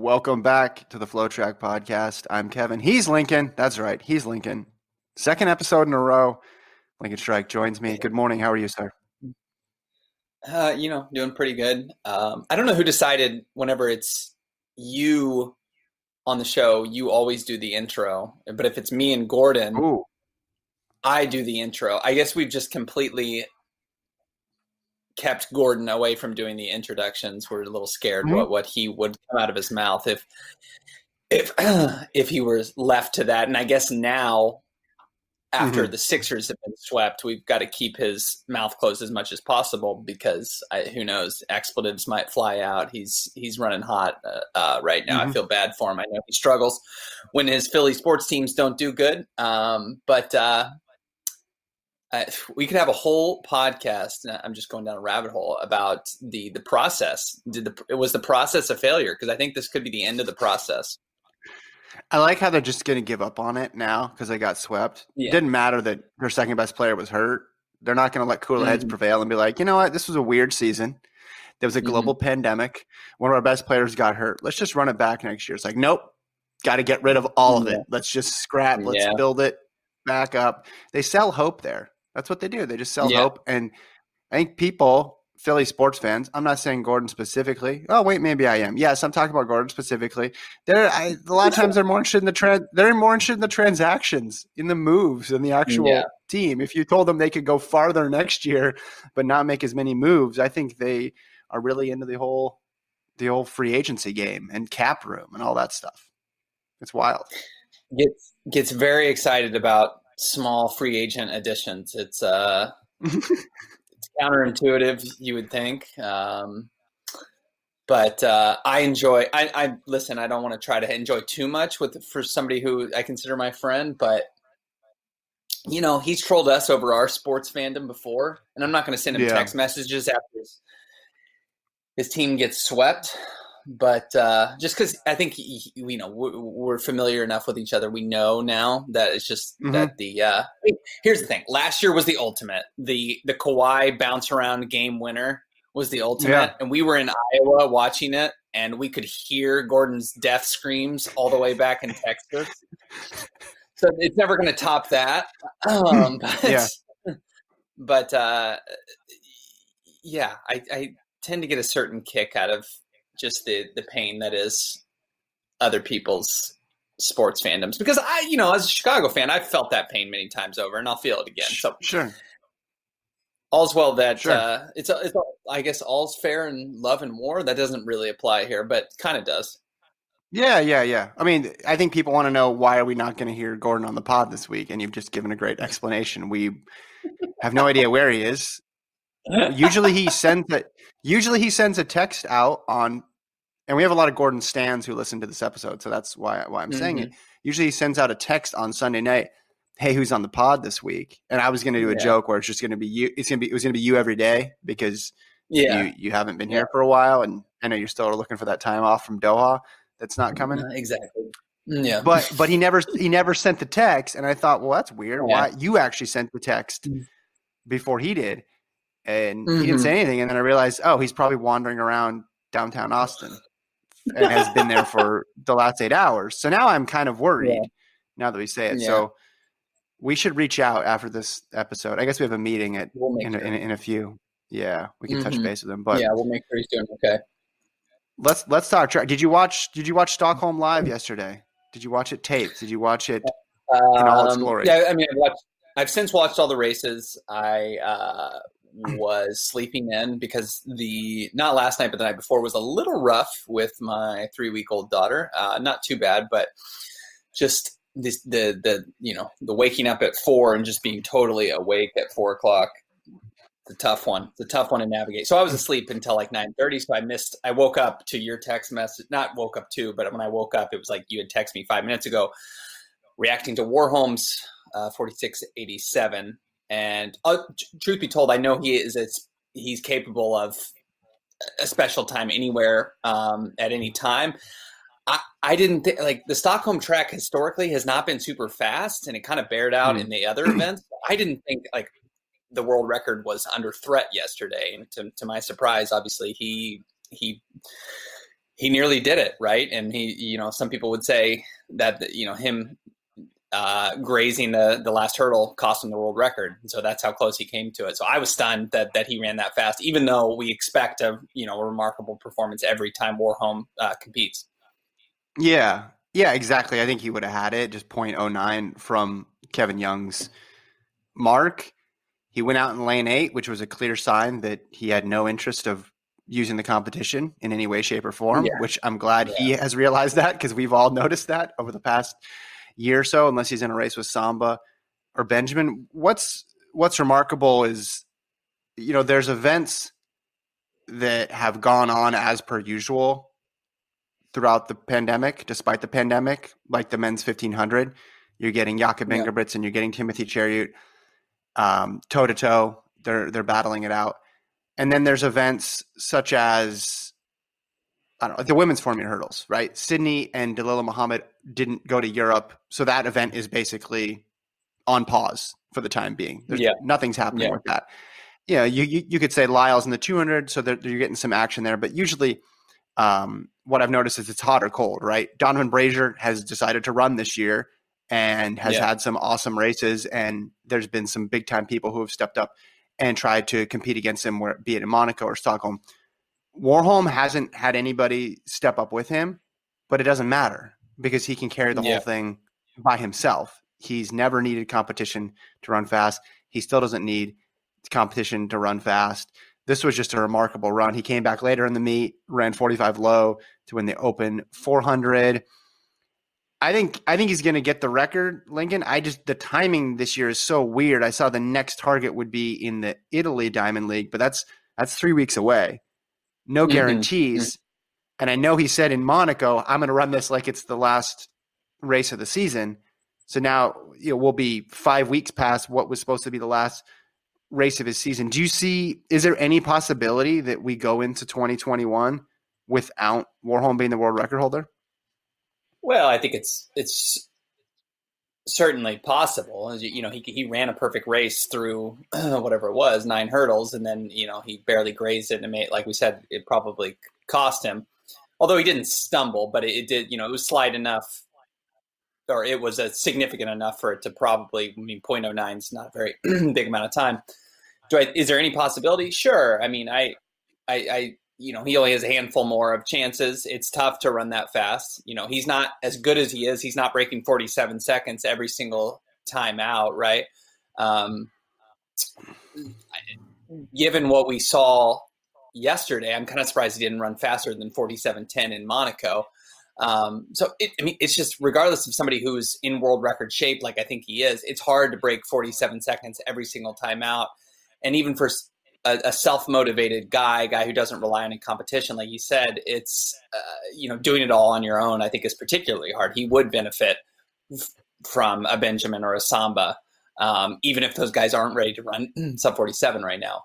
Welcome back to the FloTrack Podcast. I'm Kevin. He's Lincoln. That's right. He's Lincoln. Second episode in a row. Lincoln Shryock joins me. Good morning. How are you, sir? Uh, you know, doing pretty good. Um, I don't know who decided whenever it's you on the show, you always do the intro. But if it's me and Gordon, Ooh. I do the intro. I guess we've just completely kept Gordon away from doing the introductions. We're a little scared Mhm. what what he would come out of his mouth if if if he was left to that. And I guess now after Mm-hmm. the Sixers have been swept, we've got to keep his mouth closed as much as possible because I, who knows, expletives might fly out. He's he's running hot uh, uh, right now. I Mhm. feel bad for him. I know he struggles when his Philly sports teams don't do good. Um, but uh, I, we could have a whole podcast. I'm just going down a rabbit hole about the the process. Did the it was the process a failure? Because I think this could be the end of the process. I like how they're just going to give up on it now because they got swept. Yeah. It didn't matter that their second best player was hurt. They're not going to let cooler heads Mhm. prevail and be like, you know what, this was a weird season. There was a Mhm. global pandemic. One of our best players got hurt. Let's just run it back next year. It's like, nope, got to get rid of all of it. Let's just scrap. Let's Yeah. build it back up. They sell hope there. That's what they do. They just sell Yeah. hope. And I think people, Philly sports fans, I'm not saying Gordon specifically. Oh, wait, maybe I am. Yes, I'm talking about Gordon specifically. They're I, a lot of times they're more interested in the trend. They're more interested in the transactions, in the moves, than the actual Yeah. team. If you told them they could go farther next year, but not make as many moves, I think they are really into the whole the whole free agency game and cap room and all that stuff. It's wild. Gets gets very excited about small free agent additions. It's uh it's counterintuitive, you would think. Um, but uh, I enjoy. I, I listen. I don't want to try to enjoy too much with for somebody who I consider my friend, but you know he's trolled us over our sports fandom before, and I'm not going to send him Yeah. text messages after his, his team gets swept. But uh, just because I think you know we're, we're familiar enough with each other, we know now that it's just Mhm. that the. Uh, here's the thing: last year was the ultimate. The the Kawhi bounce around game winner was the ultimate, Yeah. and we were in Iowa watching it, and we could hear Gordon's death screams all the way back in Texas. So it's never going to top that. Um, but, Yeah. But uh, yeah, I, I tend to get a certain kick out of just the the pain that is other people's sports fandoms because I, you know, as a Chicago fan, I've felt that pain many times over, and I'll feel it again. So Sure. all's well that Sure. uh, it's it's I guess all's fair in love and war. That doesn't really apply here, but kind of does. Yeah, yeah, yeah. I mean, I think people want to know why are we not going to hear Gordon on the pod this week, and you've just given a great explanation. We have no idea where he is. Usually he sends that. Usually he sends a text out on, and we have a lot of Gordon stands who listen to this episode, so that's why why I'm saying it. Usually he sends out a text on Sunday night. Hey, who's on the pod this week? And I was going to do a Yeah. joke where it's just going to be you. It's going to be it was going to be you every day because Yeah, you you haven't been here for a while, and I know you're still looking for that time off from Doha. That's not coming. Uh, exactly. Mm, Yeah, But but he never he never sent the text, and I thought, well, that's weird. Yeah. Why you actually sent the text Mm. before he did, and he didn't say anything. And then I realized, oh, he's probably wandering around downtown Austin and has been there for the last eight hours. So now I'm kind of worried. Yeah. Now that we say it, Yeah. so we should reach out after this episode. I guess we have a meeting at we'll in a, sure. in, in a few. Yeah, we can touch Mhm. base with him. But yeah, we'll make sure he's doing okay. let's let's talk track. Did you watch Did you watch Stockholm live yesterday? Did you watch it taped? Did you watch it in all its Um, glory? Yeah, I mean, I've, watched, I've since watched all the races. I uh, was sleeping in because the not last night, but the night before was a little rough with my three week old daughter. Uh, not too bad, but just this the the you know the waking up at four and just being totally awake at four o'clock. It's a tough one. A tough one to navigate. So I was asleep until like nine thirty. So I missed. I woke up to your text message. Not woke up to, but when I woke up, it was like you had texted me five minutes ago reacting to Warholm's uh, 4687. And uh, truth be told, I know he is it's, he's capable of a special time anywhere um, at any time. I, I didn't think like the Stockholm track historically has not been super fast, and it kind of bared out Mm. in the other events. I didn't think like the world record was under threat yesterday, and to, to my surprise, obviously he he he nearly did it right and he you know some people would say that you know him uh, grazing the the last hurdle cost him the world record and so that's how close he came to it so i was stunned that that he ran that fast even though we expect a you know a remarkable performance every time warholm uh, competes Yeah, yeah, exactly. I think he would have had it just 0.09 from Kevin Young's mark. He went out in lane eight, which was a clear sign that he had no interest of using the competition in any way, shape, or form. Yeah. Which I'm glad he has realized that because we've all noticed that over the past year or so. Unless he's in a race with Samba or Benjamin, what's what's remarkable is you know there's events that have gone on as per usual throughout the pandemic, despite the pandemic, like the men's 1500. You're getting Jakob Yeah. Ingebrigtsen and you're getting Timothy Cheruiyot um, toe to toe. They're they're battling it out, and then there's events such as I don't know the women's 400 hurdles. Right, Sydney and Dalilah Muhammad didn't go to Europe, so that event is basically on pause for the time being. There's, Yeah. nothing's happening Yeah. with that. You know, you, you you could say Lyle's in the 200, so that you're getting some action there, but usually um, what I've noticed is it's hot or cold, right? Donavan Brazier has decided to run this year and has Yeah. had some awesome races, and there's been some big time people who have stepped up and tried to compete against him, where be it in Monaco or Stockholm. Warholm hasn't had anybody step up with him, but it doesn't matter because he can carry the Yeah. whole thing by himself. He's never needed competition to run fast. He still doesn't need competition to run fast. This was just a remarkable run. He came back later in the meet, ran 45 low to win the Open 400. I think I think he's going to get the record, Lincoln. I just the timing this year is so weird. I saw the next target would be in the Italy Diamond League, but that's that's 3 weeks away. No Mhm. guarantees. And I know he said in Monaco, I'm going to run this like it's the last race of the season. So now you know, we'll be 5 weeks past what was supposed to be the last race of his season. Do you see is there any possibility that we go into 2021 without Warholm being the world record holder? Well, I think it's it's certainly possible. You know, he he ran a perfect race through whatever it was, nine hurdles, and then you know he barely grazed it, and made, like we said, it probably cost him. Although he didn't stumble, but it, it did. You know, it was slight enough, or it was a significant enough for it to probably. I mean, 0.09 is not a very big amount of time. Do I? Is there any possibility? Sure. I mean, I, I, I you know, he only has a handful more of chances. It's tough to run that fast. You know, he's not as good as he is. He's not breaking 47 seconds every single time out, right? Um, given what we saw yesterday, I'm kind of surprised he didn't run faster than 47.10 in Monaco. Um, so, it, I mean, it's just regardless of somebody who's in world record shape, like I think he is, it's hard to break 47 seconds every single time out. And even for a, a self-motivated guy, guy who doesn't rely on any competition, like you said, it's uh, you know doing it all on your own. I think is particularly hard. He would benefit f- from a Benjamin or a Samba, um, even if those guys aren't ready to run sub forty-seven right now.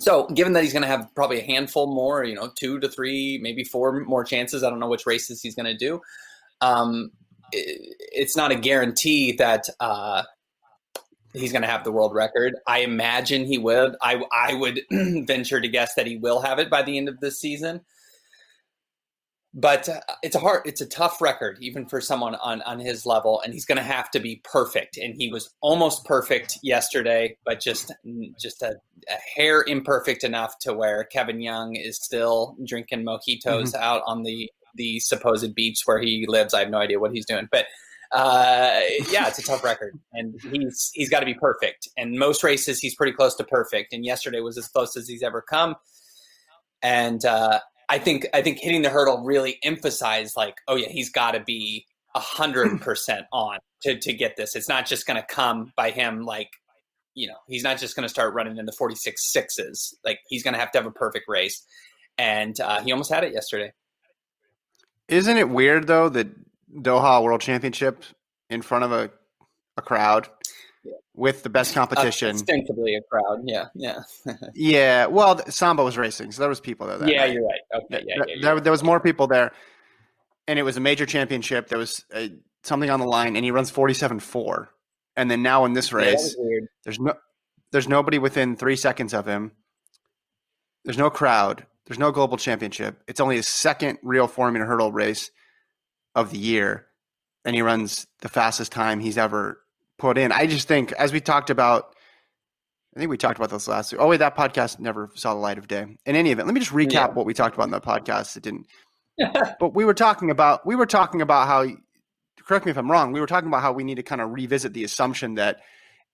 So, given that he's going to have probably a handful more, you know, two to three, maybe four more chances. I don't know which races he's going to do. Um, it, it's not a guarantee that. Uh, he's going to have the world record. I imagine he would. I I would venture to guess that he will have it by the end of this season. but uh, it's a hard, it's a tough record, even for someone on on his level, and he's going to have to be perfect. And he was almost perfect yesterday, but just just a, a hair imperfect enough to where Kevin Young is still drinking mojitos mm-hmm. out on the the supposed beach where he lives. I have no idea what he's doing, but uh, yeah, it's a tough record, and he's he's got to be perfect. And most races, he's pretty close to perfect. And yesterday was as close as he's ever come. And uh, I think I think hitting the hurdle really emphasized like, oh yeah, he's got to be a hundred percent on to to get this. It's not just going to come by him like, you know, he's not just going to start running in the forty six sixes. Like he's going to have to have a perfect race, and uh, he almost had it yesterday. Isn't it weird though that Doha World Championship in front of a a crowd with the best competition. Uh, ostensibly a crowd, yeah, yeah, yeah. Well, Samba was racing, so there was people there. yeah, night. you're right. Okay, yeah, yeah there, there, was more people there, and it was a major championship. There was a, something on the line, and he runs forty-seven four. And then now in this race, yeah, there's no, there's nobody within three seconds of him. There's no crowd. There's no global championship. It's only his second real Formula hurdle race of the year, and he runs the fastest time he's ever put in. I just think, as we talked about, I think we talked about this last week. Oh wait, that podcast never saw the light of day. In any event, let me just recap yeah. what we talked about in the podcast. It didn't. but we were talking about we were talking about how. Correct me if I'm wrong. We were talking about how we need to kind of revisit the assumption that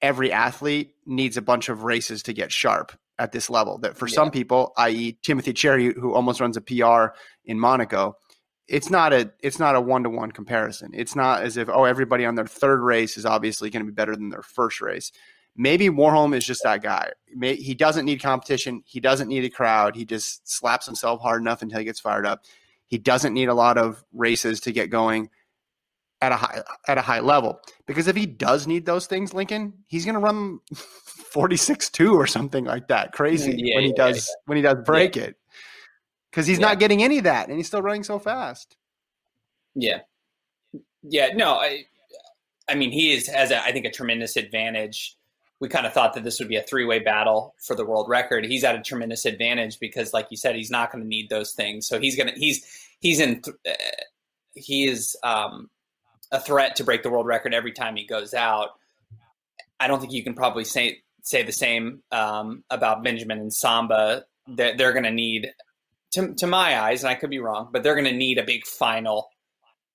every athlete needs a bunch of races to get sharp at this level. That for yeah. some people, i.e., Timothy Cheruiyot, who almost runs a PR in Monaco, it's not a it's not a one to one comparison. It's not as if oh everybody on their third race is obviously going to be better than their first race. Maybe Warholm is just that guy. he doesn't need competition. He doesn't need a crowd. He just slaps himself hard enough until he gets fired up. He doesn't need a lot of races to get going at a high at a high level. Because if he does need those things, Lincoln, he's going to run 46-2 or something like that. Crazy mm, yeah, when he yeah, does yeah. when he does break it because he's yeah. not getting any of that, and he's still running so fast. Yeah, yeah. No, I, I mean, he is has a, I think a tremendous advantage. We kind of thought that this would be a three way battle for the world record. He's at a tremendous advantage because, like you said, he's not going to need those things. So he's gonna he's he's in th- uh, he is um, a threat to break the world record every time he goes out. I don't think you can probably say say the same um, about Benjamin and Samba. They're, they're going to need to, to my eyes, and I could be wrong, but they're going to need a big final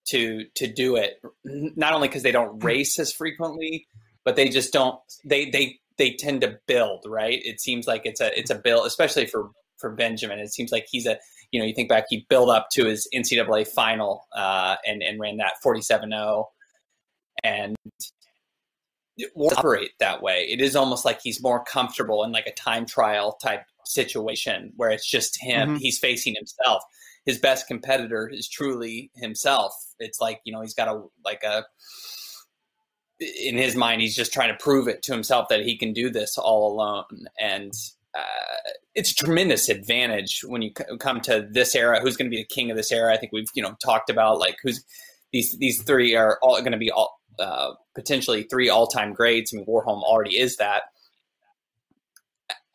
to to do it. Not only because they don't race as frequently, but they just don't. They they they tend to build right. It seems like it's a it's a build, especially for for Benjamin. It seems like he's a you know you think back he built up to his NCAA final uh, and and ran that 47-0 and operate that way. It is almost like he's more comfortable in like a time trial type situation where it's just him. Mm-hmm. He's facing himself. His best competitor is truly himself. It's like you know he's got a like a in his mind he's just trying to prove it to himself that he can do this all alone and uh, it's a tremendous advantage when you c- come to this era who's going to be the king of this era i think we've you know talked about like who's these these three are all going to be all uh, potentially three all-time greats i mean warholm already is that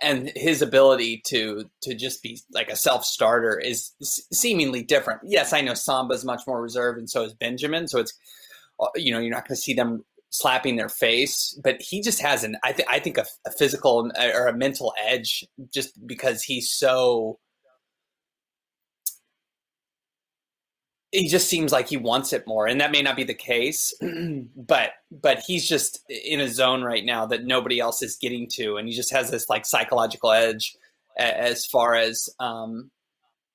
and his ability to to just be like a self starter is seemingly different. Yes, I know Samba is much more reserved, and so is Benjamin. So it's uh, you know you're not going to see them slapping their face, but he just has an I, I think a, a physical or a mental edge just because he's so he just seems like he wants it more and that may not be the case but but he's just in a zone right now that nobody else is getting to and he just has this like psychological edge as far as um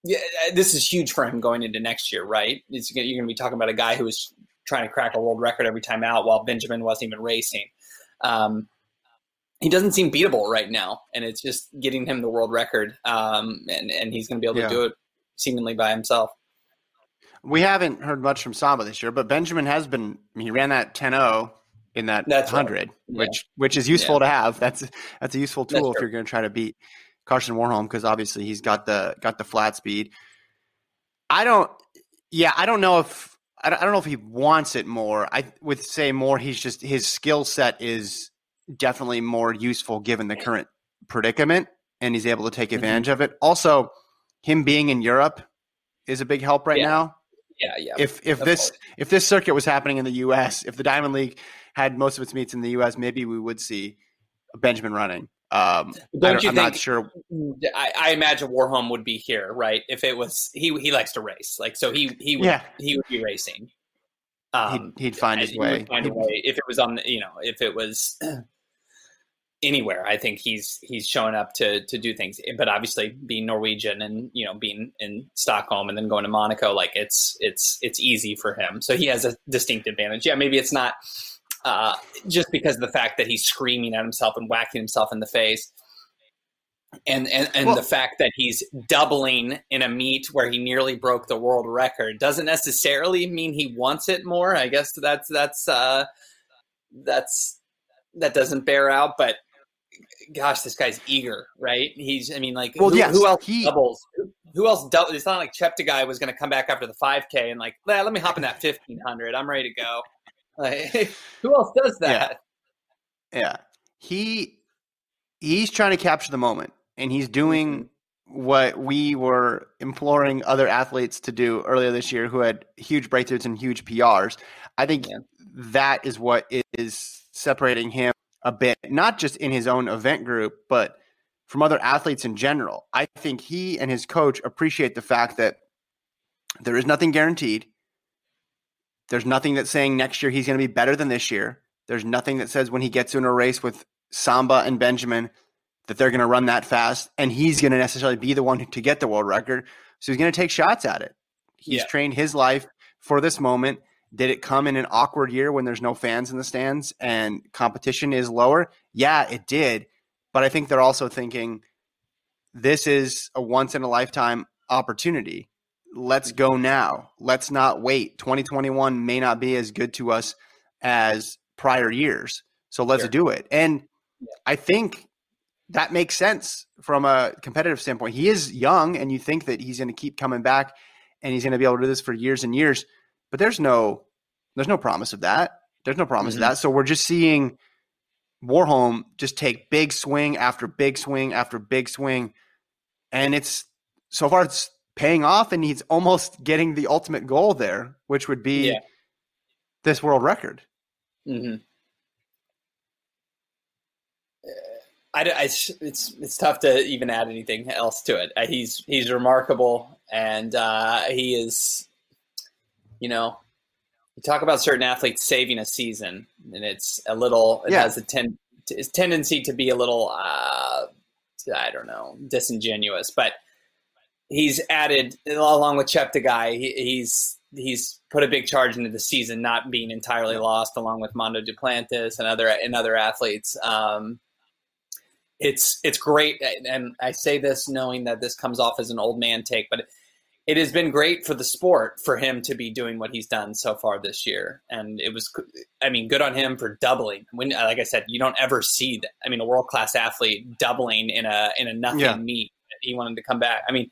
yeah this is huge for him going into next year right? It's, you're going to be talking about a guy who was trying to crack a world record every time out while benjamin wasn't even racing. Um he doesn't seem beatable right now and it's just getting him the world record um and and he's going to be able yeah. to do it seemingly by himself we haven't heard much from Samba this year, but Benjamin has been. I mean, he ran that 10-0 in that that's hundred, right. yeah. which which is useful yeah. to have. That's that's a useful tool if you're going to try to beat Karsten Warholm because obviously he's got the got the flat speed. I don't. Yeah, I don't know if I don't, I don't know if he wants it more. I would say more. He's just his skill set is definitely more useful given the current predicament, and he's able to take mm-hmm. advantage mm-hmm. of it. Also, him being in Europe is a big help right Yeah. now. Yeah, yeah. If if this course. if this circuit was happening in the U.S., if the Diamond League had most of its meets in the U.S., maybe we would see Benjamin running. Um, I Don't you I'm not think- sure. I, I imagine Warholm would be here, right? If it was he, he likes to race, like so he he would Yeah. he would be racing. He'd, Um, he'd find his way. find a way. If it was on, the, you know, if it was anywhere, I think he's he's showing up to to do things. But obviously, being Norwegian and you know being in Stockholm and then going to Monaco, like it's it's it's easy for him. So he has a distinct advantage. Yeah, maybe it's not uh, just because of the fact that he's screaming at himself and whacking himself in the face. And and, and Well- the fact that he's doubling in a meet where he nearly broke the world record doesn't necessarily mean he wants it more. I guess that's that's uh, that's that doesn't bear out. But gosh, this guy's eager, right? He's I mean, like Well, who, yes, who else he- doubles? Who else doubles? It's not like Cheptegei was going to come back after the 5K and like, "Nah, let me hop in that 1500. I'm ready to go. Like, who else does that? Yeah. He he's trying to capture the moment and he's doing mm-hmm. what we were imploring other athletes to do earlier this year who had huge breakthroughs and huge PRs. I think Yeah. that is what is separating him a bit, not just in his own event group, but from other athletes in general. I think he and his coach appreciate the fact that there is nothing guaranteed. There's nothing that's saying next year he's going to be better than this year. There's nothing that says when he gets into a race with Samba and Benjamin that they're going to run that fast and he's going to necessarily be the one to get the world record. So he's going to take shots at it. He's Yeah. trained his life for this moment. Did it come in an awkward year when there's no fans in the stands and competition is lower? Yeah, it did. But I think they're also thinking this is a once in a lifetime opportunity. Let's go mm-hmm. now. Let's not wait. 2021 may not be as good to us as prior years. So let's Sure. do it. And I think that makes sense from a competitive standpoint. He is young, and you think that he's going to keep coming back and he's going to be able to do this for years and years. But there's no, there's no promise of that. There's no promise Mhm. of that. So we're just seeing Warholm just take big swing after big swing after big swing, and it's so far it's paying off, and he's almost getting the ultimate goal there, which would be Yeah. this world record. Mm-hmm. I, I- it's it's tough to even add anything else to it. Uh, He's he's remarkable, and uh, he is, you know, you talk about certain athletes saving a season, and it's a little. It Yeah. has a ten, its tendency to be a little. Uh, I don't know, disingenuous, but he's added along with Cheptegei. He, he's he's put a big charge into the season not being entirely lost, along with Mondo Duplantis and other and other athletes. Um, it's it's great, and I say this knowing that this comes off as an old man take, but it has been great for the sport for him to be doing what he's done so far this year, and it was, I mean, good on him for doubling. When, like I said, you don't ever see that. I mean, a world class athlete doubling in a in a nothing Yeah. meet. He wanted to come back. I mean,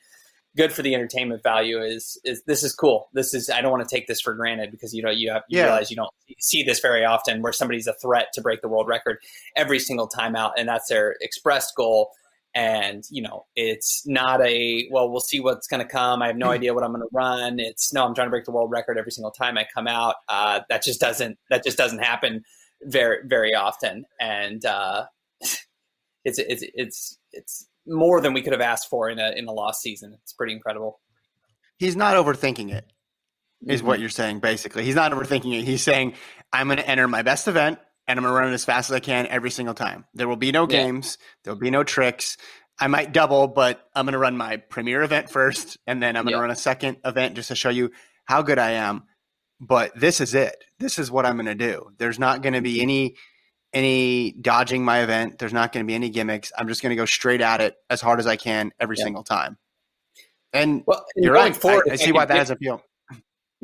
good for the entertainment value. Is is this is cool? This is I don't want to take this for granted because you know you have you Yeah. realize you don't see this very often where somebody's a threat to break the world record every single time out, and that's their expressed goal and you know it's not a well we'll see what's going to come. I have no idea what i'm going to run. It's no i'm trying to break the world record every single time i come out. Uh, that just doesn't that just doesn't happen very very often. And uh, it's it's it's it's more than we could have asked for in a in a lost season. It's pretty incredible. He's not overthinking it. is what you're saying basically. He's not overthinking it. He's saying, I'm going to enter my best event and I'm going to run it as fast as I can every single time. There will be no Yeah. games, there'll be no tricks. I might double, but I'm going to run my premier event first and then I'm going to Yeah. run a second event just to show you how good I am. But this is it. This is what I'm going to do. There's not going to be any any dodging my event. There's not going to be any gimmicks. I'm just going to go straight at it as hard as I can every Yeah. single time. And well you're going right. forward, I, I see why that has appeal.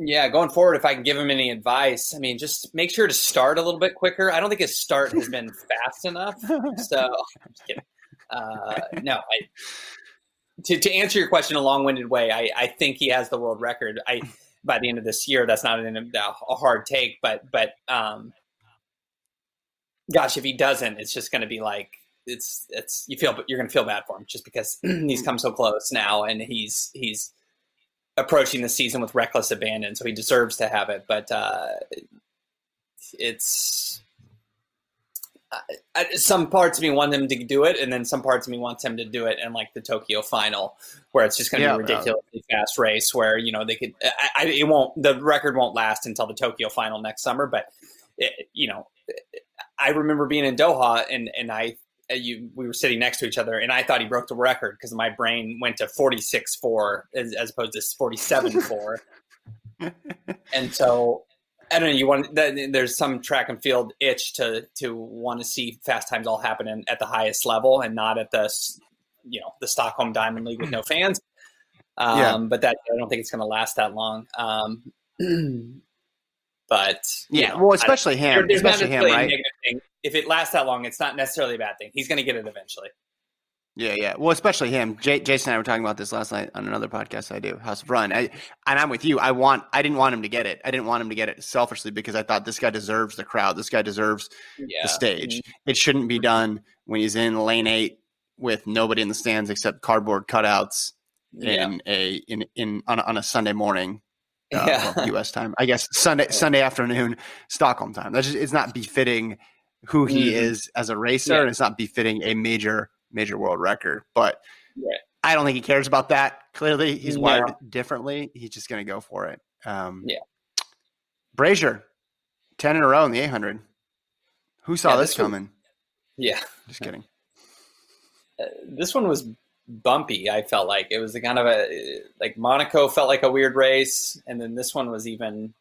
Yeah, going forward, if I can give him any advice, I mean, just make sure to start a little bit quicker. I don't think his start has been fast enough. So. Uh, no, I, to, to answer your question a long-winded way, I, I think he has the world record. I by the end of this year, that's not an, a hard take, but but um, gosh, if he doesn't, it's just going to be like it's it's you feel you're going to feel bad for him just because he's come so close now and he's he's approaching the season with reckless abandon, so he deserves to have it. But uh, it's uh, some parts of me want him to do it, and then some parts of me wants him to do it in like the Tokyo final, where it's just going to Yeah, be a ridiculously fast race. Where you know they could, I, I, it won't, the record won't last until the Tokyo final next summer. But it, you know, I remember being in Doha, and and I, you, we were sitting next to each other, and I thought he broke the record because my brain went to forty six four as, as opposed to forty seven four, and so I don't know. You want there's some track and field itch to to want to see fast times all happen in, at the highest level and not at the you know the Stockholm Diamond League with no fans. Um, Yeah. But that I don't think it's going to last that long. Um, but Yeah, know, well, especially him, there's not especially him, right? If it lasts that long, it's not necessarily a bad thing. He's going to get it eventually. Yeah, yeah. Well, especially him. J- Jason and I were talking about this last night on another podcast I do, House of Run. I, and I'm with you. I want. I didn't want him to get it. I didn't want him to get it selfishly because I thought this guy deserves the crowd. This guy deserves Yeah, the stage. It shouldn't be done when he's in lane eight with nobody in the stands except cardboard cutouts Yeah. in a in in on a, on a Sunday morning. Uh, Yeah. well, U.S. time, I guess Sunday Sunday afternoon Stockholm time. That's just, it's not befitting who he Mhm. is as a racer, Yeah. and it's not befitting a major major world record. But Right. I don't think he cares about that. Clearly, he's No. wired differently. He's just going to go for it. Um, Yeah. Brazier, ten in a row in the 800. Who saw Yeah, this this coming? yeah. Just kidding. Uh, this one was bumpy. I felt like it was a kind of a like Monaco felt like a weird race, and then this one was even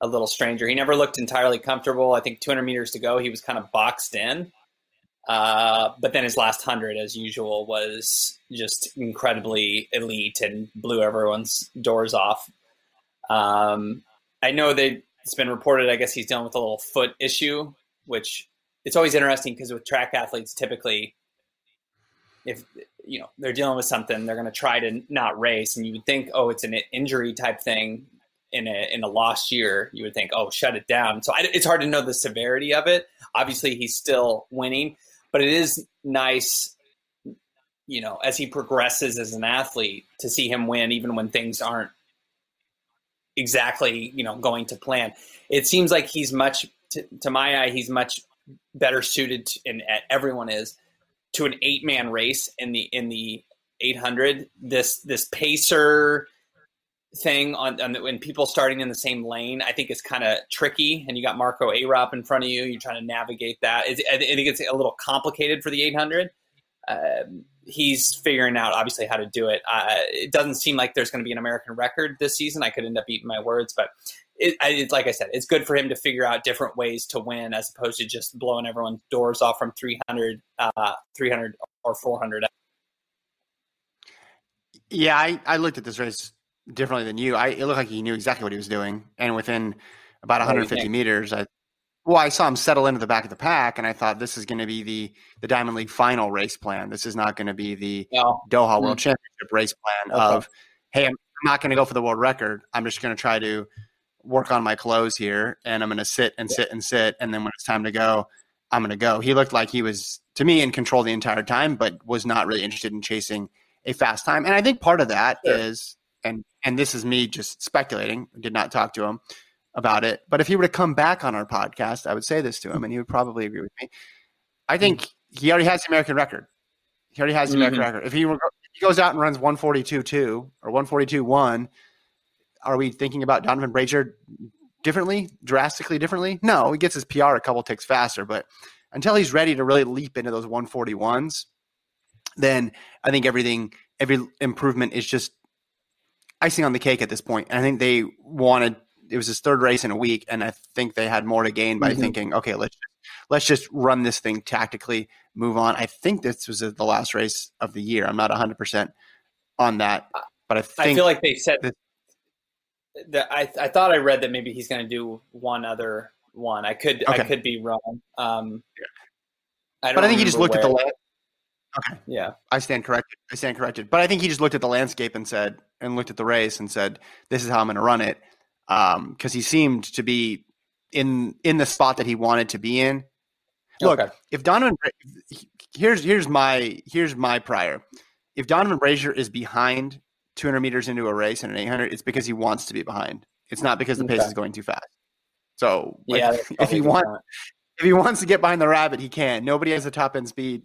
a little stranger. He never looked entirely comfortable. I think 200 meters to go, he was kind of boxed in. Uh, but then his last hundred, as usual, was just incredibly elite and blew everyone's doors off. Um, I know that it's been reported. I guess he's dealing with a little foot issue, which it's always interesting because with track athletes, typically if you know they're dealing with something, they're going to try to not race, and you would think, oh, it's an injury type thing in a in a lost year. You would think, oh, shut it down. So I, it's hard to know the severity of it. Obviously, he's still winning, but it is nice, you know, as he progresses as an athlete, to see him win, even when things aren't exactly you know going to plan. It seems like he's much, to, to my eye, he's much better suited, to, and everyone is to an eight man race in the in the 800 this this pacer thing on, on the, when people starting in the same lane i think is kind of tricky and you got marco arop in front of you you're trying to navigate that. It's- i think it's a little complicated for the 800 um, he's figuring out obviously how to do it. Uh, it doesn't seem like there's going to be an american record this season. I could end up eating my words but it, it's like I said, it's good for him to figure out different ways to win as opposed to just blowing everyone's doors off from 300, uh, 300 or 400. Yeah, I, I looked at this race differently than you. I it looked like he knew exactly what he was doing, and within about What do you 150 meters, I well, I saw him settle into the back of the pack, and I thought this is going to be the the Diamond League final race plan. This is not going to be the No, Doha World Championship race plan Okay. of, hey, I'm not going to go for the world record. I'm just going to try to work on my clothes here, and I'm going to sit and sit and sit, and then when it's time to go, I'm going to go. He looked like he was, to me, in control the entire time, but was not really interested in chasing a fast time. And I think part of that is, Sure. and and this is me just speculating. Did not talk to him about it, but if he were to come back on our podcast, I would say this to him, and he would probably agree with me. I think he already has the American record. He already has the American Mhm. record. If he, were, if he goes out and runs 142.2 or 142.1, are we thinking about Donavan Brazier differently, drastically differently? No, he gets his PR a couple ticks faster, but until he's ready to really leap into those 141s, then I think everything, every improvement is just icing on the cake at this point. And I think they wanted it was his third race in a week, and I think they had more to gain by Mhm. thinking, okay, let's let's just run this thing tactically, move on. I think this was the last race of the year. I'm not 100 percent on that, but I think I feel like they said that- that I, I thought I read that maybe he's going to do one other one. I could I could be wrong. Um, I don't but I think he just looked at the where- Okay, yeah I stand corrected. I stand corrected. But I think he just looked at the landscape and said, and looked at the race and said, "This is how I'm going to run it," because he seemed to be in in the spot that he wanted to be in. Look, Okay. if Donavan, here's here's my here's my prior. If Donavan Brazier is behind 200 meters into a race and an 800, it's because he wants to be behind. It's not because the pace is going too fast. So like, yeah, if he wants, if he wants to get behind the rabbit, he can. Nobody has the top end speed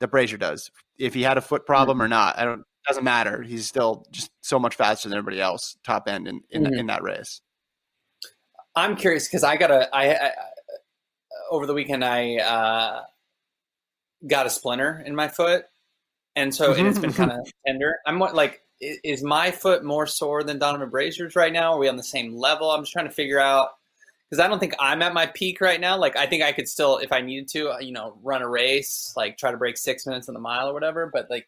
that Brazier does. If he had a foot problem Mm-hmm. or not, I don't doesn't matter. He's still just so much faster than everybody else top end in in, Mhm. in that race. I'm curious because I got a I, I over the weekend I uh, got a splinter in my foot, and so and it's been kind of tender. I'm like, is my foot more sore than Donavan Brazier's right now? Are we on the same level? I'm just trying to figure out because I don't think I'm at my peak right now. Like, I think I could still, if I needed to, uh, you know, run a race, like try to break six minutes on the mile or whatever. But like,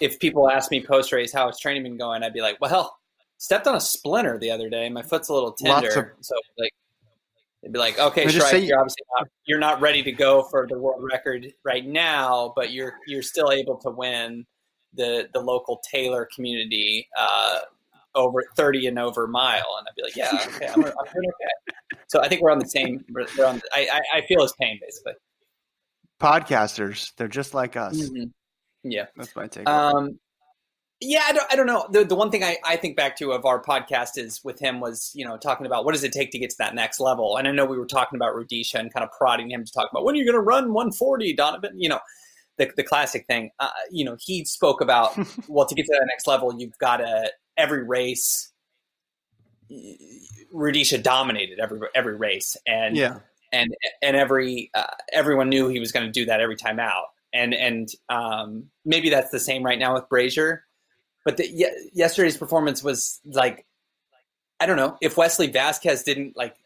if people ask me post race how has training been going, I'd be like, well, stepped on a splinter the other day. My foot's a little tender, so like. They'd be like, okay, Shryock, say- you're obviously not you're not ready to go for the world record right now, but you're you're still able to win the the local Taylor community uh, over thirty and over mile, and I'd be like, yeah, okay, I'm, I'm doing okay. So I think we're on the same. We're, on. I, I I feel his pain basically. Podcasters, they're just like us. Mhm. Yeah. That's my take. Um, yeah, I don't, I don't know. The, the one thing I, I think back to of our podcast is with him was, you know, talking about what does it take to get to that next level. And I know we were talking about Rudisha and kind of prodding him to talk about when are you going to run 140, Donavan? You know, the, the classic thing. Uh, you know, he spoke about, well, to get to that next level, you've got to, every race, Rudisha dominated every, every race. And, yeah, and and every uh, everyone knew he was going to do that every time out. And and um, maybe that's the same right now with Brazier. But the, ye- yesterday's performance was like, I don't know if Wesley Vasquez didn't like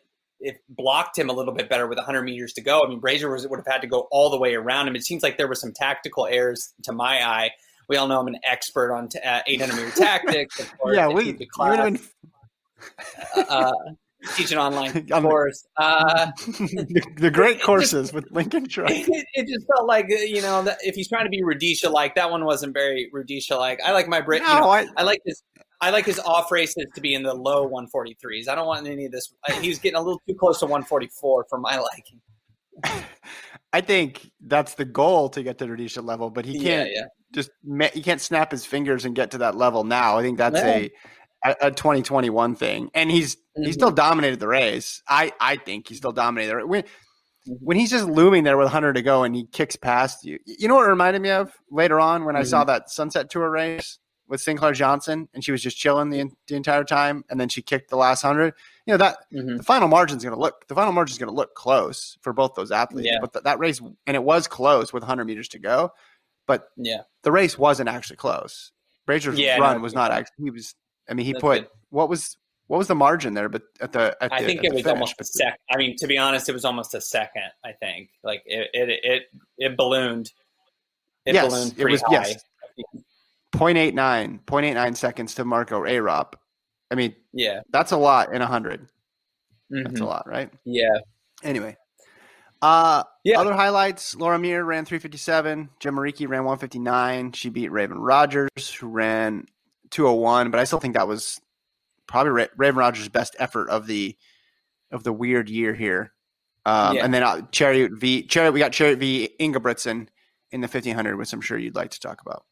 if blocked him a little bit better with 100 meters to go. I mean, Brazier was, would have had to go all the way around him. It seems like there were some tactical errors to my eye. We all know I'm an expert on t- uh, 800 meter tactics. Course, yeah. We teach a you would have class, uh, teach an online On course. Uh, the, the great courses with Lincoln Shryock. it, it just felt like uh, you know that if he's trying to be Rudisha like that one wasn't very Rudisha like. I like my Brit. No, you know, I, I like his. I like his off races to be in the low 143s. I don't want any of this. He's getting a little too close to 144 for my liking. I think that's the goal to get to the Rudisha level, but he can't yeah. just ma- he can't snap his fingers and get to that level now. I think that's No. a a a 2021 thing, and he's Mhm. he still dominated the race. I I think he still dominated the race. When, Mhm. when he's just looming there with 100 to go and he kicks past you, you know what it reminded me of later on when I saw that Sunset Tour race with Sinclair Johnson, and she was just chilling the, the entire time, and then she kicked the last hundred. You know that Mhm. the final margin's going to look the final margin's going to look close for both those athletes. Yeah. But th- that race and it was close with 100 meters to go, but Yeah, the race wasn't actually close. Brazier's Yeah, run no, was not actually. He was. I mean, he put good. what was what was the margin there? But at the at the, I think at it the was finish, almost a but- sec. I mean, to be honest, it was almost a second. I think like it it it, it ballooned. It Yes, ballooned it pretty was- high. yes. 0.89, 0.89 seconds to Marco Arop. I mean, Yeah. that's a lot in hundred. That's Mhm. a lot, right? Yeah. Anyway, uh, Yeah. other highlights: Laura Muir ran 357. Jemma Reekie ran 159. She beat Raven Rogers, who ran 201. But I still think that was probably Ra- Raven Rogers' best effort of the of the weird year here. Um, Yeah. And then uh, Cheruiyot v Cheruiyot. We got Cheruiyot v Ingebrigtsen in the 1500, which I'm sure you'd like to talk about.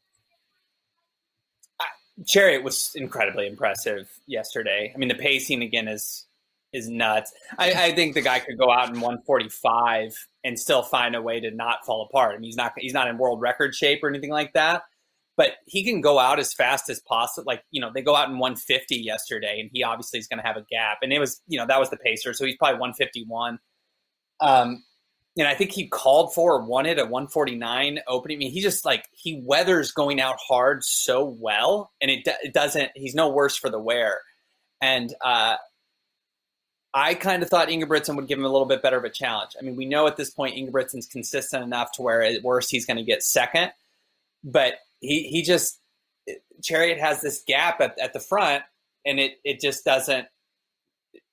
Cheruiyot was incredibly impressive yesterday. I mean, the pacing again is is nuts. I, I think the guy could go out in 145 and still find a way to not fall apart. I mean, he's not he's not in world record shape or anything like that, but he can go out as fast as possible. Like you know, they go out in 150 yesterday, and he obviously is going to have a gap. And it was you know that was the pacer, so he's probably 151. Um, and I think he called for or wanted a 149 opening. I mean, he just like he weathers going out hard so well, and it, it doesn't. He's no worse for the wear. And uh, I kind of thought Ingebrigtsen would give him a little bit better of a challenge. I mean, we know at this point Ingebrigtsen's consistent enough to where at worst he's going to get second, but he he just Cheruiyot has this gap at, at the front, and it it just doesn't.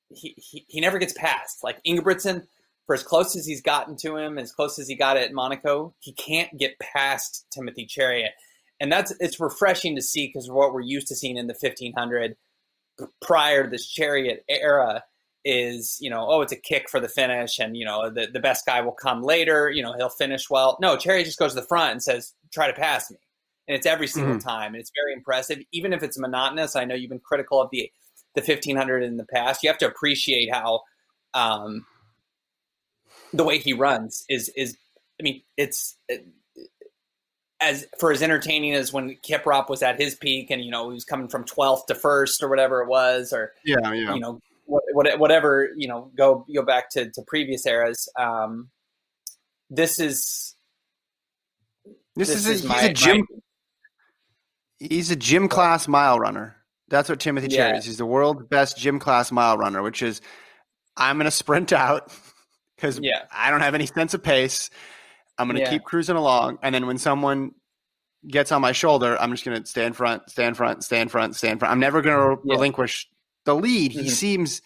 He, he, he never gets past. Like Ingebrigtsen, for as close as he's gotten to him, as close as he got at Monaco, he can't get past Timothy Cheruiyot, and that's it's refreshing to see because what we're used to seeing in the 1500 prior to this Cheruiyot era is you know oh it's a kick for the finish and you know the, the best guy will come later you know he'll finish well no Cheruiyot just goes to the front and says try to pass me and it's every single mm-hmm. time, and it's very impressive. Even if it's monotonous, I know you've been critical of the the 1500 in the past. You have to appreciate how um, the way he runs is is. I mean, it's it, as for as entertaining as when Kiprop was at his peak, and you know he was coming from 12th to first or whatever it was, or yeah, yeah. you know what, whatever you know go go back to, to previous eras um, this is this, this is, a, is my, he's a gym my, he's a gym class mile runner that's what timothy yeah. Cheruiyot is he's the world's best gym class mile runner which is i'm going to sprint out because yeah. i don't have any sense of pace i'm going to yeah. keep cruising along and then when someone gets on my shoulder i'm just going to stay in front stay in front stay in front stay in front i'm never going to yeah. relinquish the lead. Mm-hmm. He seems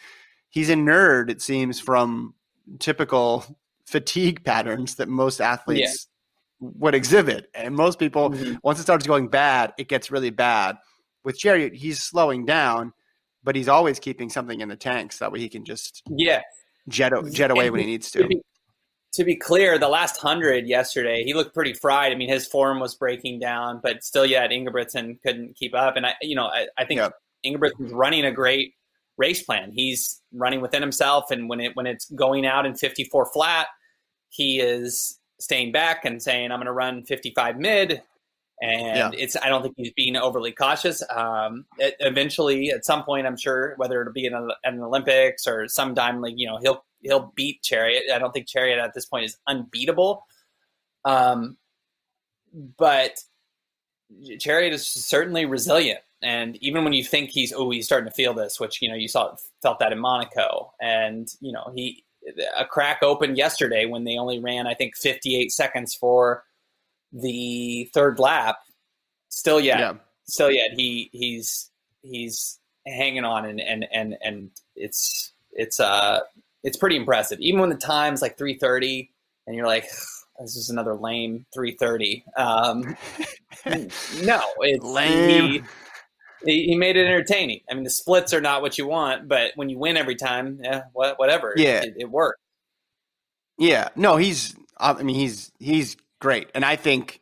he's a nerd. It seems from typical fatigue patterns that most athletes would exhibit. And most people, mm-hmm. once it starts going bad, it gets really bad. With Jerry, he's slowing down, but he's always keeping something in the tanks that way he can just yeah jet jet away when he needs to. To be, to be clear, the last hundred yesterday, he looked pretty fried. I mean, his form was breaking down, but still, yet Ingebrigtsen couldn't keep up. And I, you know, I, I think Ingebrigtsen's running a great race plan. He's running within himself, and when it when it's going out in 54 flat, he is staying back and saying, "I'm going to run 55 mid." And yeah. it's I don't think he's being overly cautious. Um, it, eventually, at some point, I'm sure whether it'll be in, a, an Olympics or sometime, like you know, he'll he'll beat Cheruiyot. I don't think Cheruiyot at this point is unbeatable. Um, but Cheruiyot is certainly resilient. And even when you think he's oh he's starting to feel this, which you know you saw felt that in Monaco, and you know he a crack opened yesterday when they only ran I think 58 seconds for the third lap. Still yet, yeah. still yet he he's he's hanging on and and and and it's it's uh it's pretty impressive. Even when the time's like 3:30 and you're like this is another lame 3:30. Um, no, it's lame. He, he made it entertaining. I mean, the splits are not what you want, but when you win every time, yeah, whatever. Yeah, it, it worked. Yeah, no, he's. I mean, he's he's great, and I think,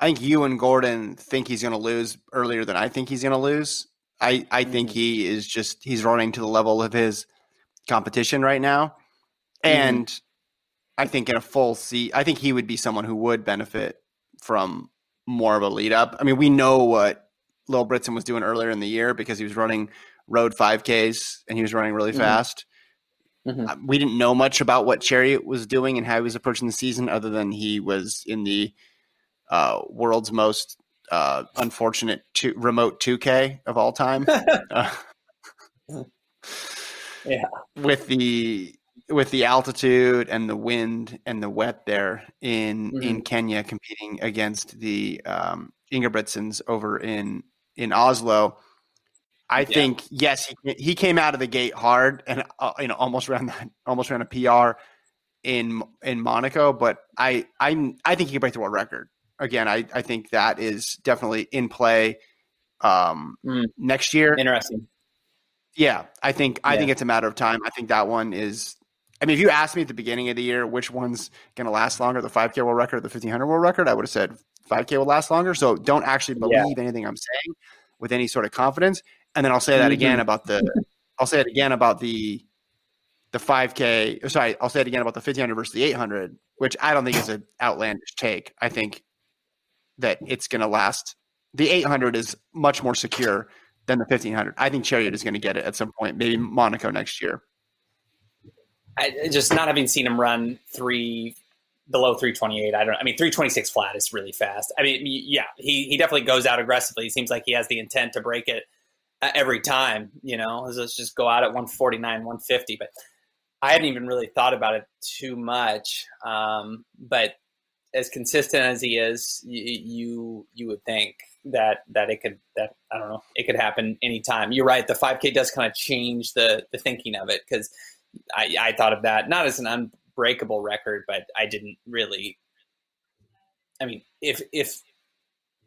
I think you and Gordon think he's going to lose earlier than I think he's going to lose. I I think mm-hmm. he is just he's running to the level of his competition right now, mm-hmm. and mm-hmm. I think in a full seat, I think he would be someone who would benefit from more of a lead up. I mean, we know what Lil Britson was doing earlier in the year because he was running road 5Ks and he was running really mm-hmm. fast. Mm-hmm. Uh, we didn't know much about what Cheruiyot was doing and how he was approaching the season, other than he was in the uh, world's most uh, unfortunate two, remote 2K of all time. Uh, yeah, with the with the altitude and the wind and the wet there in mm-hmm. in Kenya, competing against the um, Ingebrigtsens over in in Oslo. I yeah. think yes, he, he came out of the gate hard and uh, you know almost ran that almost ran a PR in in Monaco, but I I I think he can break the world record again. I I think that is definitely in play um, mm. next year. Interesting. Yeah, I think I think it's a matter of time. I think that one is. I mean, if you asked me at the beginning of the year which one's going to last longer, the 5K world record or the 1500 world record, I would have said 5K will last longer. So don't actually believe yeah. anything I'm saying with any sort of confidence. And then I'll say that mm-hmm. again about the, I'll say it again about the, the 5K. Sorry, I'll say it again about the 1500 versus the 800, which I don't think is an outlandish take. I think that it's going to last. The 800 is much more secure than the 1500. I think Cheruiyot is going to get it at some point, maybe Monaco next year. I, just not having seen him run three below 328. I don't. I mean, 326 flat is really fast. I mean, yeah, he he definitely goes out aggressively. He seems like he has the intent to break it every time. You know, let's just go out at 149, 150. But I hadn't even really thought about it too much. Um, but as consistent as he is, you, you you would think that that it could that I don't know it could happen anytime. You're right. The 5K does kind of change the the thinking of it because I, I thought of that not as an unbreakable record, but I didn't really. I mean, if if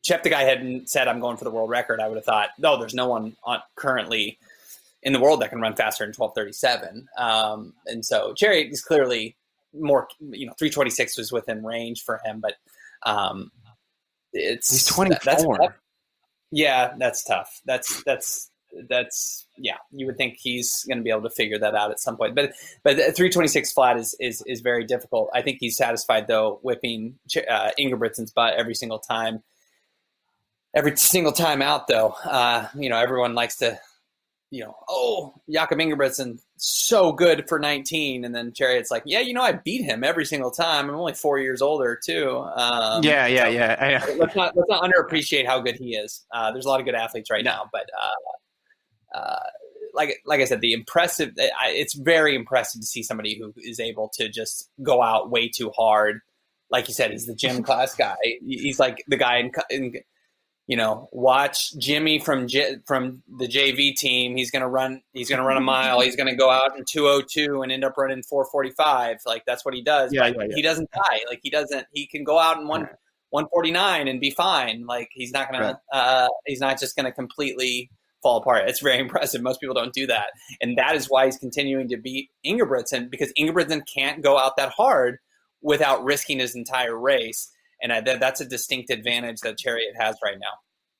Cheptegei hadn't said I'm going for the world record, I would have thought, no, there's no one on, currently in the world that can run faster than 1237. Um, and so Jerry is clearly more, you know, 326 was within range for him, but um, it's he's 24. That's tough. Yeah, that's tough. That's that's that's yeah. You would think he's going to be able to figure that out at some point, but but 326 flat is is is very difficult. I think he's satisfied though, whipping uh, Ingebrigtsen's butt every single time. Every single time out, though, uh, you know everyone likes to you know, oh, Jakob Ingebrigtsen, so good for 19. And then Cheruiyot's like, yeah, you know, I beat him every single time. I'm only four years older, too. Um, yeah, yeah, so yeah. let's, not, let's not underappreciate how good he is. Uh, there's a lot of good athletes right now, but uh, uh, like, like I said, the impressive, it's very impressive to see somebody who is able to just go out way too hard. Like you said, he's the gym class guy. He's like the guy in, in you know, watch Jimmy from J- from the JV team. He's gonna run. He's gonna run a mile. He's gonna go out in two oh two and end up running four forty five. Like that's what he does. Yeah, yeah, yeah, he doesn't die. Like he doesn't. He can go out in one one forty nine and be fine. Like he's not gonna. Uh, he's not just gonna completely fall apart. It's very impressive. Most people don't do that, and that is why he's continuing to beat Ingebrigtsen because Ingebrigtsen can't go out that hard without risking his entire race and I, that's a distinct advantage that Cheruiyot has right now.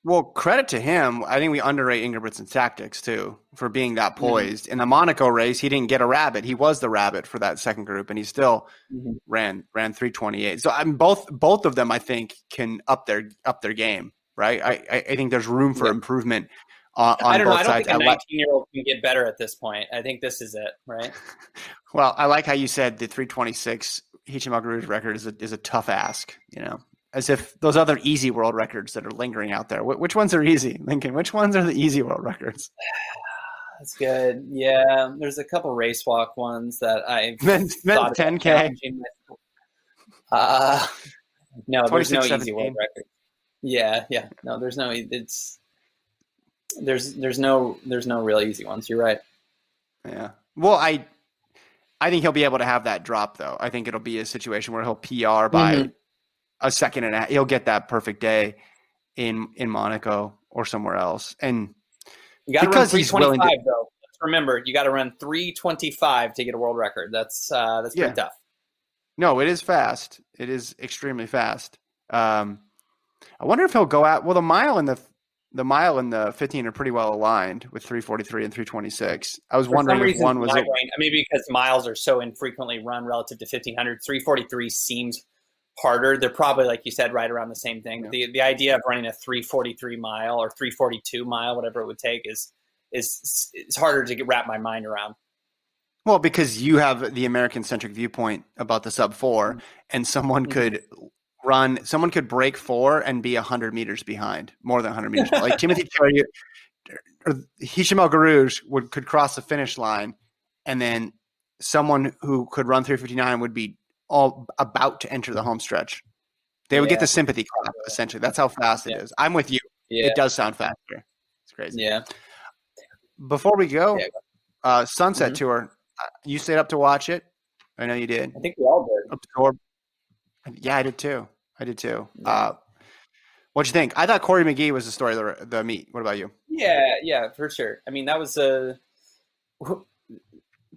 Well, credit to him. I think we underrate Ingebrigtsen's tactics too for being that mm-hmm. poised. Mm-hmm. In the Monaco race, he didn't get a rabbit. He was the rabbit for that second group, and he still mm-hmm. ran ran three twenty eight. So I'm both both of them. I think can up their up their game. Right. I I think there's room for yeah. improvement on, on I don't both know. I don't sides. think a 19 year old can get better at this point. I think this is it. Right. well, I like how you said the 326 Guerrouj's record is a, is a tough ask, you know, as if those other easy world records that are lingering out there. Which ones are easy, Lincoln? Which ones are the easy world records? That's good. Yeah, there's a couple race walk ones that I've men's, men's 10k. Uh, no, there's no easy world record. Yeah, yeah. No, there's no. It's there's there's no there's no real easy ones. You're right. Yeah. Well, I I think he'll be able to have that drop though. I think it'll be a situation where he'll PR by mm-hmm. a second and a half. He'll get that perfect day in in Monaco or somewhere else. And you got to run 325 to, though. Let's remember, you got to run 325 to get a world record. That's uh, that's pretty yeah. tough. No, it is fast. It is extremely fast. Um, I wonder if he'll go out. Well, the mile in the the mile and the 15 are pretty well aligned with 343 and 326. I was For wondering if one was. Going, maybe because miles are so infrequently run relative to 1500, 343 seems harder. They're probably, like you said, right around the same thing. Yeah. The, the idea of running a 343 mile or 342 mile, whatever it would take, is is is harder to get, wrap my mind around. Well, because you have the American centric viewpoint about the sub 4 mm-hmm. and someone mm-hmm. could run, someone could break four and be 100 meters behind, more than 100 meters. like Timothy Cherry or Hicham El Guerrouj would could cross the finish line, and then someone who could run 359 would be all about to enter the home stretch. They would yeah. get the sympathy clap, essentially. That's how fast yeah. it is. I'm with you. Yeah. It does sound faster. It's crazy. Yeah. Before we go, uh, Sunset mm-hmm. Tour, uh, you stayed up to watch it. I know you did. I think we all did. Absorb. Yeah, I did too. I did too. Uh, what'd you think? I thought Cory McGee was the story of the, the meet. What about you? Yeah, yeah, for sure. I mean, that was a.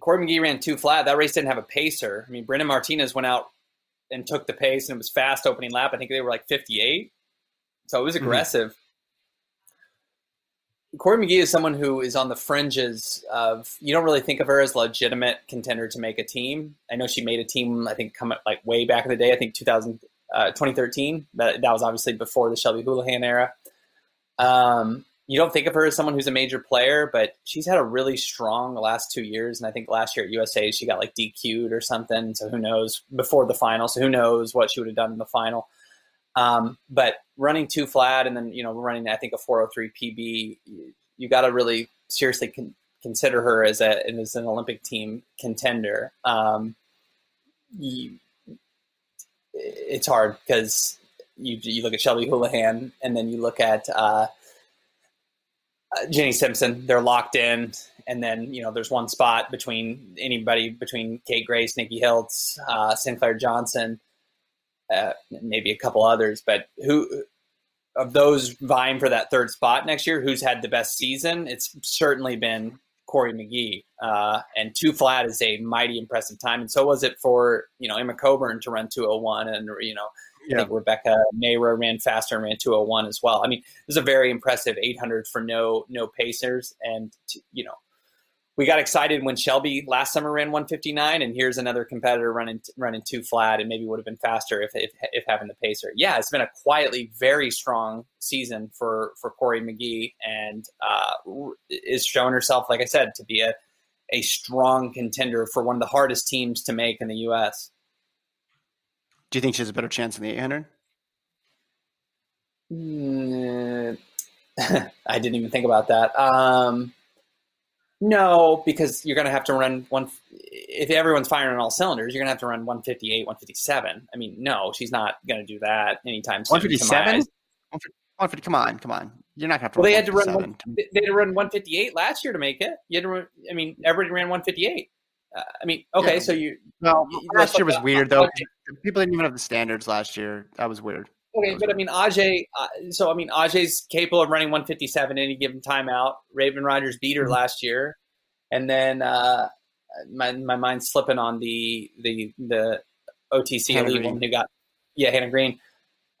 Cory McGee ran two flat. That race didn't have a pacer. I mean, Brenda Martinez went out and took the pace, and it was fast opening lap. I think they were like 58. So it was mm-hmm. aggressive. Mm-hmm. Cory McGee is someone who is on the fringes of. You don't really think of her as a legitimate contender to make a team. I know she made a team. I think come like way back in the day. I think 2000 uh, 2013. That, that was obviously before the Shelby Houlihan era. Um, you don't think of her as someone who's a major player, but she's had a really strong last two years. And I think last year at USA, she got like DQ'd or something. So who knows before the final? So who knows what she would have done in the final? Um, but running two flat and then, you know, running, I think, a 403 PB, you, you got to really seriously con- consider her as, a, as an Olympic team contender. Um, you, it's hard because you you look at Shelby Houlihan and then you look at uh, Jenny Simpson. They're locked in, and then you know there's one spot between anybody between Kate Grace, Nikki Hiltz, uh, Sinclair Johnson, uh, maybe a couple others. But who of those vying for that third spot next year? Who's had the best season? It's certainly been Cory McGee. Uh, and two flat is a mighty impressive time. And so was it for, you know, Emma Coburn to run 201 and, you know, I think Rebecca Mehra ran faster and ran 201 as well. I mean, it was a very impressive 800 for no no pacers, and you know we got excited when Shelby last summer ran 159, and here's another competitor running running two flat, and maybe would have been faster if, if, if having the pacer. Yeah, it's been a quietly very strong season for for Cory McGee, and uh, is showing herself, like I said, to be a a strong contender for one of the hardest teams to make in the U.S. Do you think she has a better chance in the 800? Mm, I didn't even think about that. Um, no, because you're going to have to run one. If everyone's firing on all cylinders, you're going to have to run 158, 157. I mean, no, she's not going to do that anytime soon. 157? 150, come on, come on. You're not going to have to well, they had to run. One, they had to run 158 last year to make it. You had to run, I mean, everybody ran 158. Uh, I mean, okay, yeah. so you. Well, last year was weird though. People didn't even have the standards last year. That was weird. Okay, but I mean, Ajee. Uh, so I mean, Ajee's capable of running 157 any given timeout. Raven Rogers beat her mm-hmm. last year, and then uh, my my mind's slipping on the the the OTC Hannah elite woman who got yeah Hanna Green.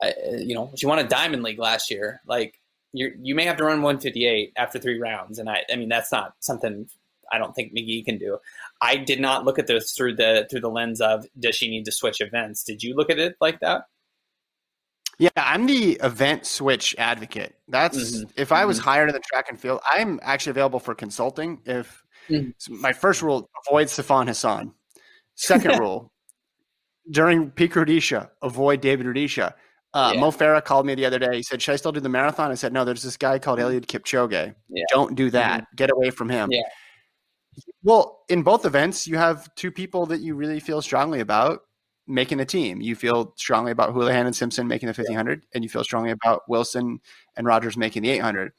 Uh, you know, she won a Diamond League last year. Like you you may have to run 158 after three rounds, and I I mean that's not something I don't think McGee can do. I did not look at this through the through the lens of does she need to switch events? Did you look at it like that? Yeah, I'm the event switch advocate. That's mm-hmm. if I was mm-hmm. hired in the track and field, I'm actually available for consulting. If mm-hmm. so my first rule, avoid Sifan Hassan. Second rule, during peak Rudisha, avoid David Rudisha. Uh, yeah. Mo Farah called me the other day. He said, "Should I still do the marathon?" I said, "No. There's this guy called mm-hmm. Eliud Kipchoge. Yeah. Don't do that. Mm-hmm. Get away from him." Yeah. Well, in both events, you have two people that you really feel strongly about making the team. You feel strongly about Houlihan and Simpson making the 1500, and you feel strongly about Wilson and Rogers making the 800.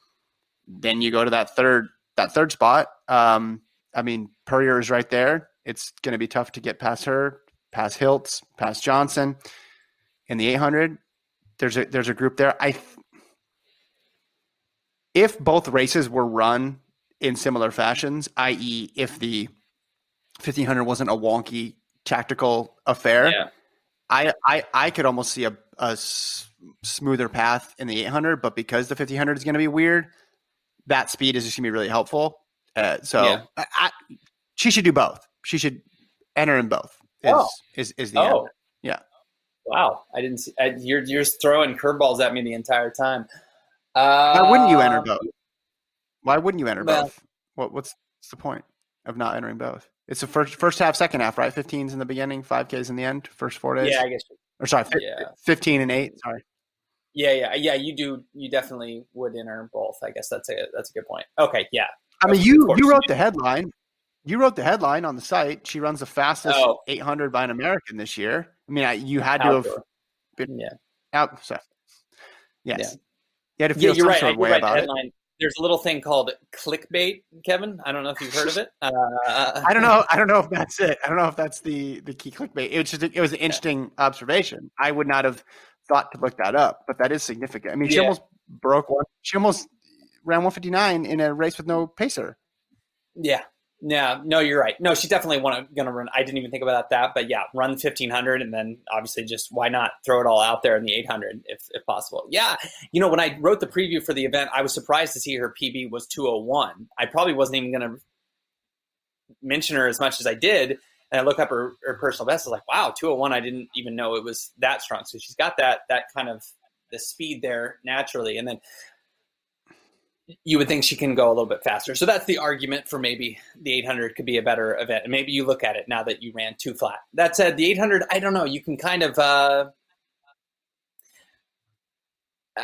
Then you go to that third that third spot. Um, I mean, Purrier is right there. It's going to be tough to get past her, past Hiltz, past Johnson. In the 800, there's a there's a group there. I if both races were run in similar fashions, i.e., if the 1500 wasn't a wonky tactical affair, yeah. I, I I could almost see a, a s- smoother path in the 800. But because the 1500 is going to be weird, that speed is just going to be really helpful. Uh, so yeah. I, I, she should do both. She should enter in both. Is oh. is, is the oh. End. Yeah. Wow, I didn't see. I, you're you're throwing curveballs at me the entire time. Uh, Why wouldn't you enter both? Why wouldn't you enter well, both? What what's, what's the point of not entering both? It's the first first half, second half, right? 15s in the beginning, 5Ks in the end, first four days. Yeah, I guess. Or sorry, yeah. 15 and eight. Sorry. Yeah, yeah, yeah. You do. You definitely would enter both. I guess that's a that's a good point. Okay, yeah. I mean, you you wrote the headline. You wrote the headline on the site. She runs the fastest oh. 800 by an American this year. I mean, you had to have been yeah out. So yes, yeah. you had to feel yeah, some right. sort of way right. about headline, it there's a little thing called clickbait, Kevin. I don't know if you've heard of it. Uh, I don't know. I don't know if that's it. I don't know if that's the the key clickbait. It was just it was an interesting yeah. observation. I would not have thought to look that up, but that is significant. I mean, she yeah. almost broke one. She almost ran 159 in a race with no pacer. Yeah, yeah, no, you're right. No, she's definitely going to run. I didn't even think about that, but yeah, run 1500 and then obviously just why not throw it all out there in the 800 if, if possible. Yeah, you know, when I wrote the preview for the event, I was surprised to see her PB was 201. I probably wasn't even going to mention her as much as I did. And I look up her, her personal best. I was like, wow, 201. I didn't even know it was that strong. So she's got that that kind of the speed there naturally. And then you would think she can go a little bit faster. So that's the argument for maybe the 800 could be a better event. And maybe you look at it now that you ran too flat. That said, the 800, I don't know. You can kind of. Uh, uh,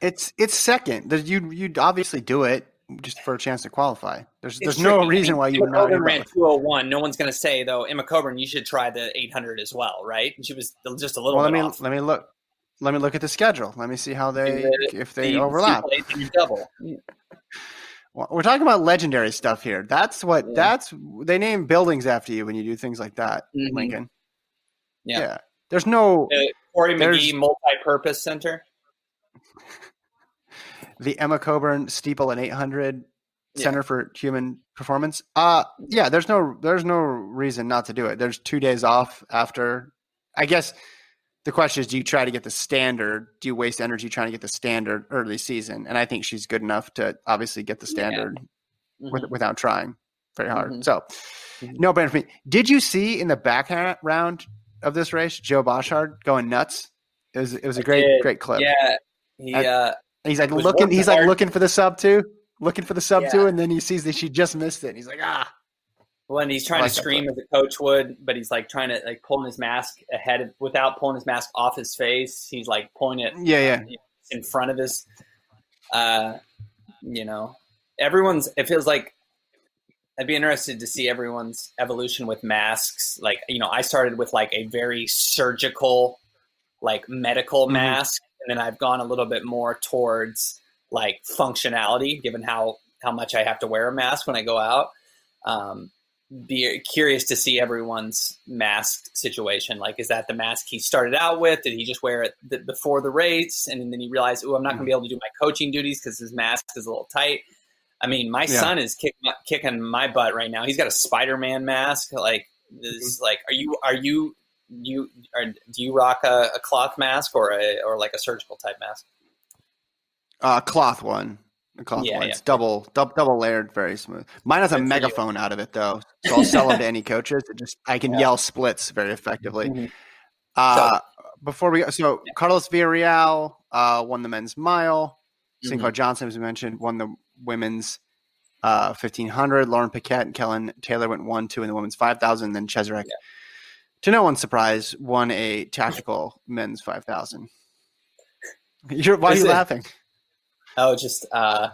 it's it's second. You you'd obviously do it just for a chance to qualify. There's there's tricky. no reason why you would not. ran 201. No one's going to say though. Emma Coburn, you should try the 800 as well, right? And she was just a little. Well, let me off. let me look let me look at the schedule. Let me see how they if they overlap. Double. Well, we're talking about legendary stuff here. That's what yeah. that's they name buildings after you when you do things like that, mm-hmm. Lincoln. Yeah. yeah. There's no the Cory McGee multi-purpose center. the Emma Coburn Steeple and 800 yeah. Center for Human Performance. Uh yeah, there's no there's no reason not to do it. There's 2 days off after I guess the question is, do you try to get the standard? Do you waste energy trying to get the standard early season? And I think she's good enough to obviously get the standard Yeah. with, Mhm. without trying very hard. Mhm. So, Mhm. no brainer for me. Did you see in the back round of this race, Joe Bosshard going nuts? It was it was a great great clip. Yeah, he I- uh, he's like looking. He's like looking for the sub two, looking for the sub two, Yeah. and then he sees that she just missed it. And he's like, ah, when he's trying like to scream as a coach would, but he's like trying to like pulling his mask ahead of, without pulling his mask off his face. He's like pulling it yeah, yeah. in front of his. Uh, you know, everyone's. It feels like I'd be interested to see everyone's evolution with masks. Like you know, I started with like a very surgical, like medical Mhm. mask, and then I've gone a little bit more towards like functionality, given how how much I have to wear a mask when I go out. Um, be curious to see everyone's mask situation. Like, is that the mask he started out with? Did he just wear it th- before the race, and then he realized, "Oh, I'm not going to be able to do my coaching duties because his mask is a little tight." I mean, my Yeah. son is kick, kicking my butt right now. He's got a Spider-Man mask. Like, is like, are you are you you are, do you rock a, a cloth mask or a or like a surgical type mask? Uh, cloth one. The cloth Yeah, one. yeah. It's double, double, double layered, very smooth. Mine has a Good for you. megaphone out of it though, so I'll sell them to any coaches. It just I can Yeah. yell splits very effectively. Mhm. Uh, before we go, so Carlos Villarreal uh, won the men's mile. Sinclair Mm-hmm. Johnson, as we mentioned, won the women's uh, 1500. Lauren Paquette and Kellyn Taylor went one, two in the women's 5000. Then Cheserek, Yeah. to no one's surprise, won a tactical men's 5000. You're, why are you laughing? Oh, just uh,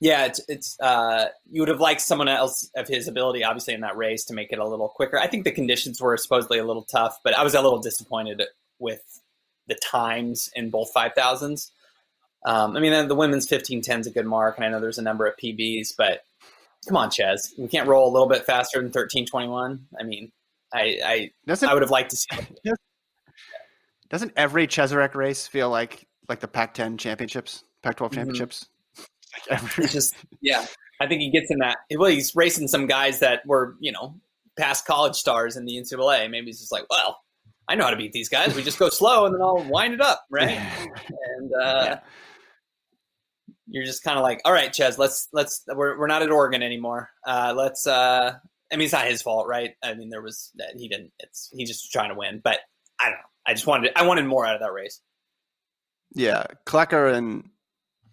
yeah, it's it's uh, you would have liked someone else of his ability, obviously, in that race to make it a little quicker. I think the conditions were supposedly a little tough, but I was a little disappointed with the times in both five thousands. Um, I mean, the women's fifteen ten is a good mark, and I know there's a number of PBs, but come on, Ches, we can't roll a little bit faster than thirteen twenty one. I mean, I I, Doesn't I would have liked to see. Doesn't every Cheserek race feel like like the Pac-10 championships, Pac-12 Mhm. championships? Like every, It's just yeah. I think he gets in that. Well, he's racing some guys that were you know past college stars in the NCAA. Maybe he's just like, well, I know how to beat these guys. We just go slow and then I'll wind it up, right? And uh, Yeah. you're just kind of like, all right, Ches, let's let's we're we're not at Oregon anymore. Uh, let's. Uh, I mean, it's not his fault, right? I mean, there was that he didn't. It's he's just trying to win, but I don't know. I just wanted I wanted more out of that race. Yeah, Klecker and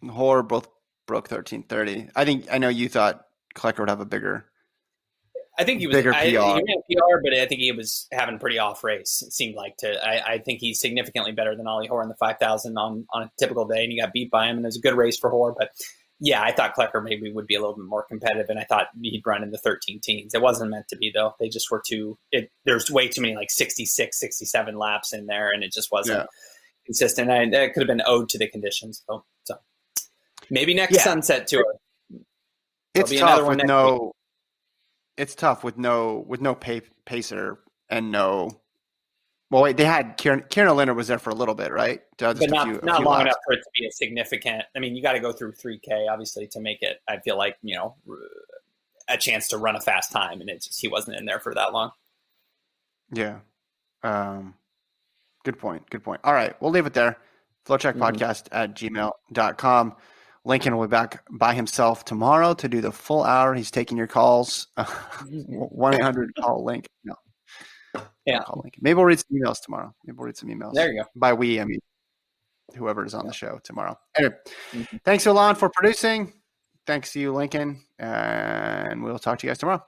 Hoare both broke 1330. I think I know you thought Klecker would have a bigger. I think he was Bigger I, He PR. PR, but I think he was having a pretty off race. It seemed like to. I, I think he's significantly better than Ollie Hoare in the five thousand on on a typical day, and he got beat by him, and it was a good race for Hoare. But yeah, I thought Klecker maybe would be a little bit more competitive, and I thought he'd run in the thirteen teens. It wasn't meant to be though. They just were too. It there's way too many like 66, 67 laps in there, and it just wasn't Yeah. Consistent. And it could have been owed to the conditions. So, so maybe next Yeah. sunset tour. It's another tough one with no. It's tough with no with no pay, pacer and no. Well, wait, they had Kieran, Kieran Leonard was there for a little bit, right? Just but not few- not long laps. enough for it to be a significant. I mean, you got to go through 3K obviously to make it. I feel like you know a chance to run a fast time, and it just he wasn't in there for that long. Yeah. Um, good point. Good point. All right. We'll leave it there. Flotrackpodcast at gmail.com. Lincoln will be back by himself tomorrow to do the full hour. He's taking your calls. 1 800 call link. No. Yeah. Call link. Maybe we'll read some emails tomorrow. Maybe we'll read some emails. There you go. By we, I mean whoever is on the show tomorrow. Anyway, Mhm. thanks, Alon, for producing. Thanks to you, Lincoln. And we'll talk to you guys tomorrow.